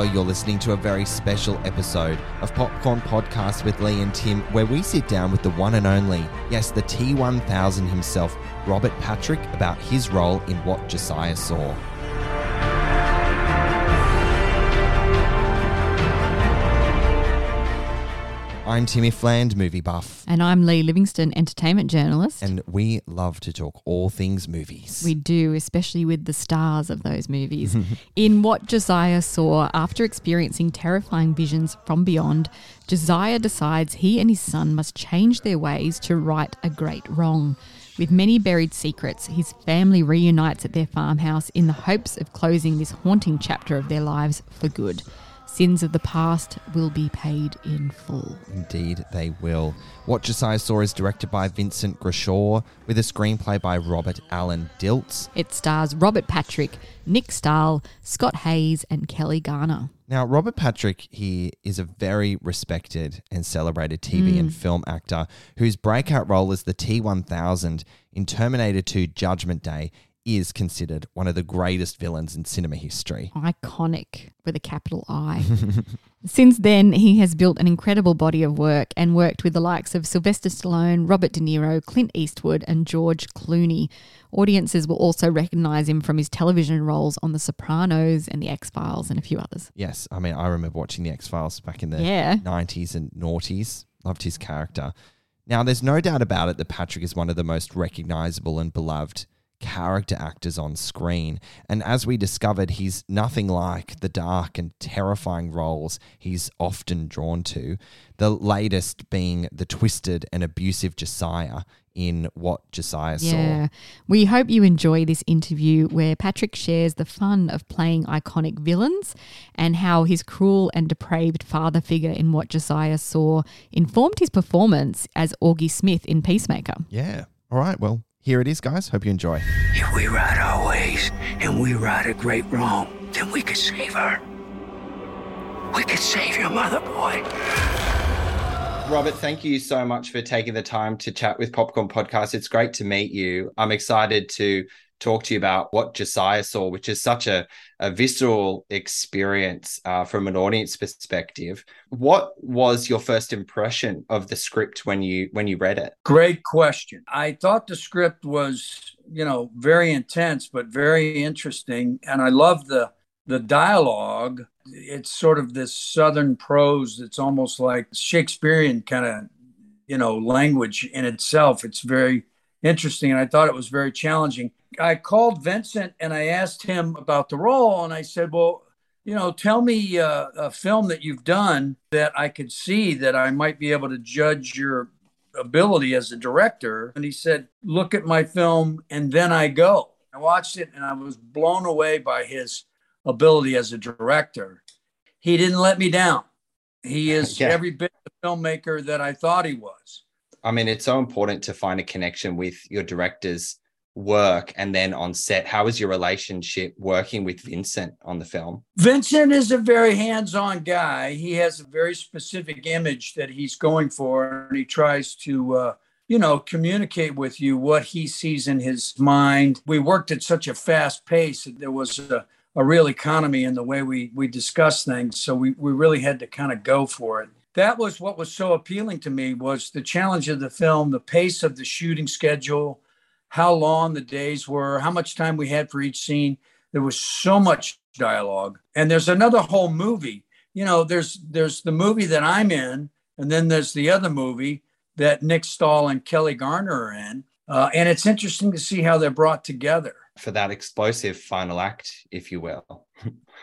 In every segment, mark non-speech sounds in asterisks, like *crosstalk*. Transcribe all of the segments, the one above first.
Hello, you're listening to a very special episode of Popcorn Podcast with Lee and Tim, where we sit down with the one and only, yes, the T1000 himself, Robert Patrick, about his role in what Josiah saw. I'm Timmy Fland, movie buff, And I'm Lee Livingston, entertainment journalist. and we love to talk all things movies. we do, especially with the stars of those movies. *laughs* In what Josiah saw after experiencing terrifying visions from beyond, Josiah decides he and his son must change their ways to right a great wrong. With many buried secrets, his family reunites at their farmhouse in the hopes of closing this haunting chapter of their lives for good. Sins of the past will be paid in full. Indeed, they will. What Josiah Saw is directed by Vincent Grashaw, with a screenplay by Robert Alan Dilts. It stars Robert Patrick, Nick Stahl, Scott Haze, and Kelli Garner. Now, Robert Patrick, he is a very respected and celebrated TV and mm. film actor whose breakout role as the T1000 in Terminator 2 Judgment Day is considered one of the greatest villains in cinema history. iconic with a capital I. *laughs* Since then, he has built an incredible body of work and worked with the likes of Sylvester Stallone, Robert De Niro, Clint Eastwood, and George Clooney. Audiences will also recognize him from his television roles on The Sopranos and The X Files and a few others. Yes, I mean, I remember watching The X Files back in the Yeah. 90s and noughties. Loved his character. Now, there's no doubt about it that Patrick is one of the most recognizable and beloved character actors on screen. And as we discovered, he's nothing like the dark and terrifying roles he's often drawn to. The latest being the twisted and abusive Josiah in What Josiah Yeah. Saw. We hope you enjoy this interview where Patrick shares the fun of playing iconic villains and how his cruel and depraved father figure in What Josiah Saw informed his performance as Auggie Smith in Peacemaker. Yeah. All right. Well, here it is, guys. Hope you enjoy. If we right our ways and we right a great wrong, then we could save her. We could save your mother, boy. Robert, thank you so much for taking the time to chat with Popcorn Podcast. It's great to meet you. I'm excited to talk to you about what Josiah saw, which is such a, a visceral experience uh, from an audience perspective. What was your first impression of the script when you when you read it? Great question. I thought the script was, you know, very intense but very interesting, and I love the the dialogue. It's sort of this southern prose. It's almost like Shakespearean kind of, you know, language in itself. It's very interesting, and I thought it was very challenging. I called Vincent and I asked him about the role, and I said, "Well, you know, tell me uh, a film that you've done that I could see that I might be able to judge your ability as a director." And he said, "Look at my film, and then I go." I watched it, and I was blown away by his ability as a director. He didn't let me down. He is *laughs* Yeah. every bit the filmmaker that I thought he was. I mean, it's so important to find a connection with your director's work and then on set. How was your relationship working with Vincent on the film? Vincent is a very hands-on guy. He has a very specific image that he's going for, and he tries to, uh, you know, communicate with you what he sees in his mind. We worked at such a fast pace that there was a, a real economy in the way we we discuss things. So we we really had to kind of go for it. That was what was so appealing to me was the challenge of the film, the pace of the shooting schedule, how long the days were, how much time we had for each scene. There was so much dialogue. And there's another whole movie. You know, there's there's the movie that I'm in, and then there's the other movie that Nick Stahl and Kelli Garner are in. Uh, and it's interesting to see how they're brought together. For that explosive final act, if you will.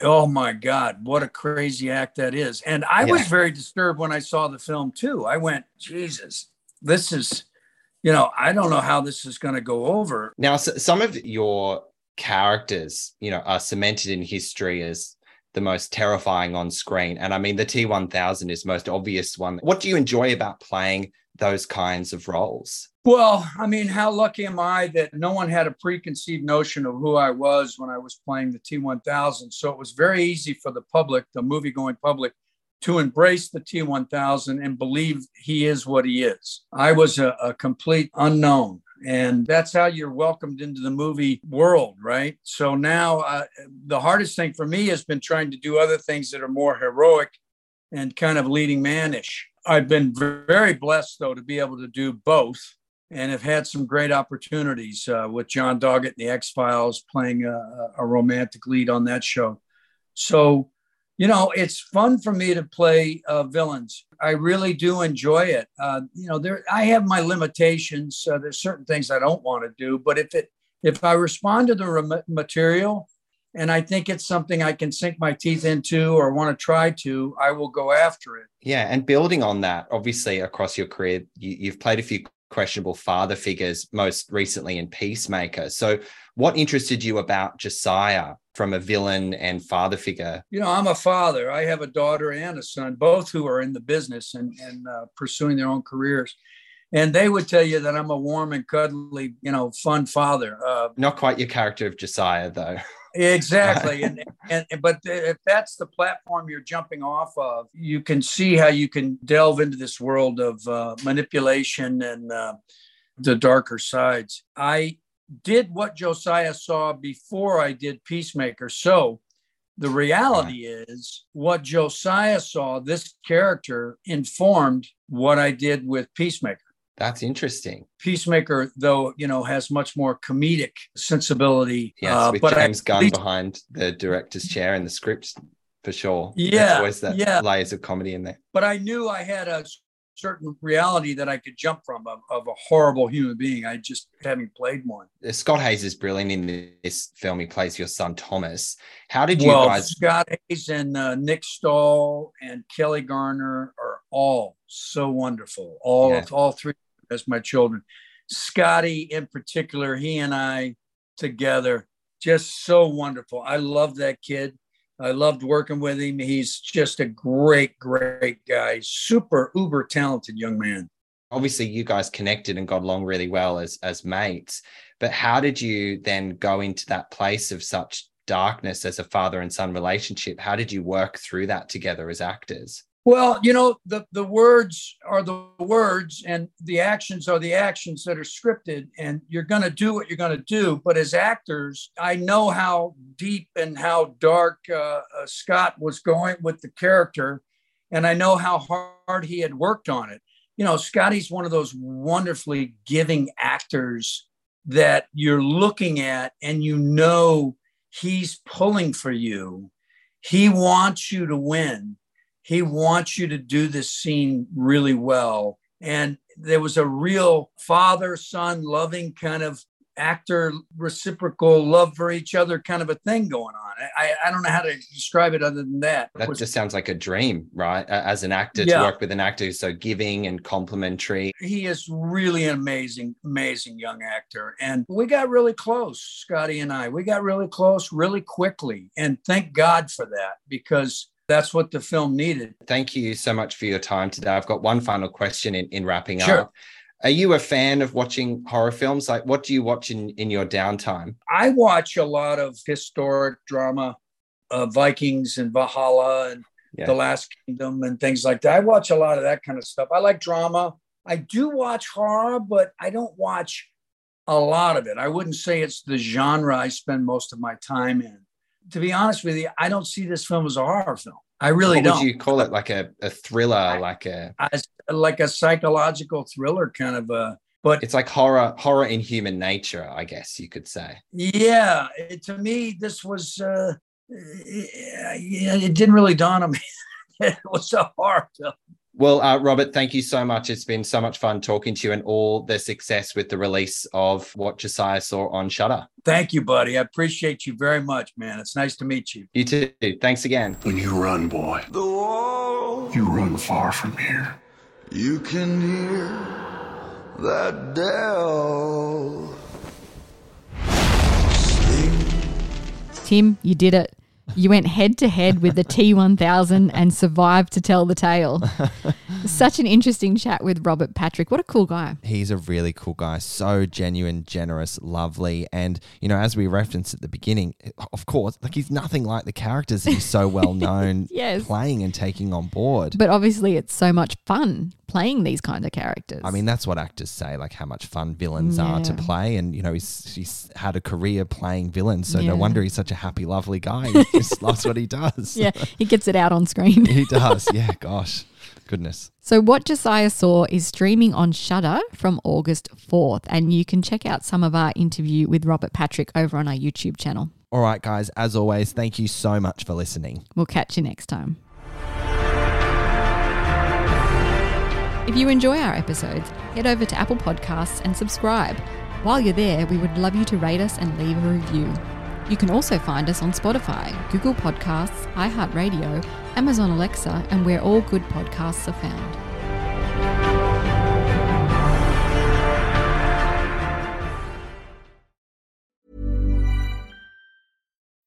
Oh my God, what a crazy act that is. And I was very disturbed when I saw the film too. I went, Jesus, this is, you know, I don't know how this is going to go over. Now, s some of your characters, you know, are cemented in history as the most terrifying on screen. And I mean, the T1000 is most obvious one. What do you enjoy about playing those kinds of roles? Well, I mean, how lucky am I that no one had a preconceived notion of who I was when I was playing the T1000? So it was very easy for the public, the movie going public, to embrace the T1000 and believe he is what he is. I was a, a complete unknown. And that's how you're welcomed into the movie world, right? So now uh, the hardest thing for me has been trying to do other things that are more heroic and kind of leading manish. I've been very blessed, though, to be able to do both and have had some great opportunities uh, with John Doggett and the X Files playing a, a romantic lead on that show. So, you know, it's fun for me to play uh, villains. I really do enjoy it. Uh, you know, there I have my limitations. Uh, there's certain things I don't want to do, but if it if I respond to the rem- material and I think it's something I can sink my teeth into or want to try to, I will go after it. Yeah, and building on that, obviously across your career, you, you've played a few questionable father figures, most recently in Peacemaker. So, what interested you about Josiah from a villain and father figure? You know, I'm a father. I have a daughter and a son, both who are in the business and, and uh, pursuing their own careers. And they would tell you that I'm a warm and cuddly, you know, fun father. Uh, Not quite your character of Josiah, though. *laughs* Exactly. *laughs* and, and but if that's the platform you're jumping off of, you can see how you can delve into this world of uh, manipulation and uh, the darker sides. I did what Josiah saw before I did Peacemaker. So the reality is what Josiah saw, this character informed what I did with Peacemaker. That's interesting. Peacemaker, though, you know, has much more comedic sensibility. Yes, uh, with but I- James Gunn behind the director's chair and the scripts for sure. There's Yeah, always that yeah. layers of comedy in there. but I knew I had a certain reality that I could jump from of, of a horrible human being. I just hadn't played one. Uh, Scott Haze is brilliant in this film. He plays your son Thomas. How did you well, guys? Scott Haze and uh, Nick Stahl and Kelli Garner are all so wonderful. All Yeah. all three as my children. Scotty in particular, he and I together, just so wonderful. I love that kid. I loved working with him. He's just a great, great guy. Super uber talented young man. Obviously, you guys connected and got along really well as as mates. But how did you then go into that place of such darkness as a father and son relationship? How did you work through that together as actors? Well, you know, the, the words are the words and the actions are the actions that are scripted, and you're going to do what you're going to do. But as actors, I know how deep and how dark uh, uh, Scott was going with the character, and I know how hard he had worked on it. You know, Scotty's one of those wonderfully giving actors that you're looking at, and you know he's pulling for you. He wants you to win he wants you to do this scene really well. And there was a real father son loving kind of actor reciprocal love for each other kind of a thing going on. I, I don't know how to describe it other than that. That Was- just sounds like a dream, right? As an actor Yeah. to work with an actor who's so giving and complimentary. he is really an amazing, amazing young actor. And we got really close, Scotty and I. We got really close really quickly. And thank God for that because that's what the film needed. Thank you so much for your time today. I've got one final question in, in wrapping Sure. up. Are you a fan of watching horror films? Like, what do you watch in, in your downtime? I watch a lot of historic drama, uh, Vikings and Valhalla and Yeah. The Last Kingdom and things like that. I watch a lot of that kind of stuff. I like drama. I do watch horror, but I don't watch a lot of it. I wouldn't say it's the genre I spend most of my time in. To be honest with you, I don't see this film as a horror film. I really what don't. would you call it? Like a, a thriller, like a like a psychological thriller kind of a but it's like horror horror in human nature, I guess you could say. yeah it, to me this was uh yeah, it didn't really dawn on me *laughs* it was a horror film Well, uh, Robert, thank you so much. It's been so much fun talking to you and all the success with the release of what Josiah saw on Shudder. thank you buddy i appreciate you very much man it's nice to meet you You too. Thanks again. When you run, boy, you run far from here. You can hear that Dell. Tim, you did it. You went head to head with the T1000 and survived to tell the tale. *laughs* Such an interesting chat with Robert Patrick. What a cool guy. He's a really cool guy, so genuine, generous, lovely. And, you know, as we referenced at the beginning, of course, like he's nothing like the characters he's so well *laughs* known Yes. playing and taking on board. But obviously, it's so much fun playing these kind of characters. I mean, that's what actors say, like how much fun villains are to play. And, you know, he's, he's had a career playing villains. So Yeah. no wonder he's such a happy, lovely guy. He *laughs* just loves what he does. yeah, he gets it out on screen. he does. Yeah, gosh. Goodness. So, What Josiah Saw is streaming on Shudder from August 4th, and you can check out some of our interview with Robert Patrick over on our YouTube channel. All right, guys, as always, thank you so much for listening. We'll catch you next time. If you enjoy our episodes, head over to Apple Podcasts and subscribe. While you're there, we would love you to rate us and leave a review. You can also find us on Spotify, Google Podcasts, iHeartRadio, Amazon Alexa, and where all good podcasts are found.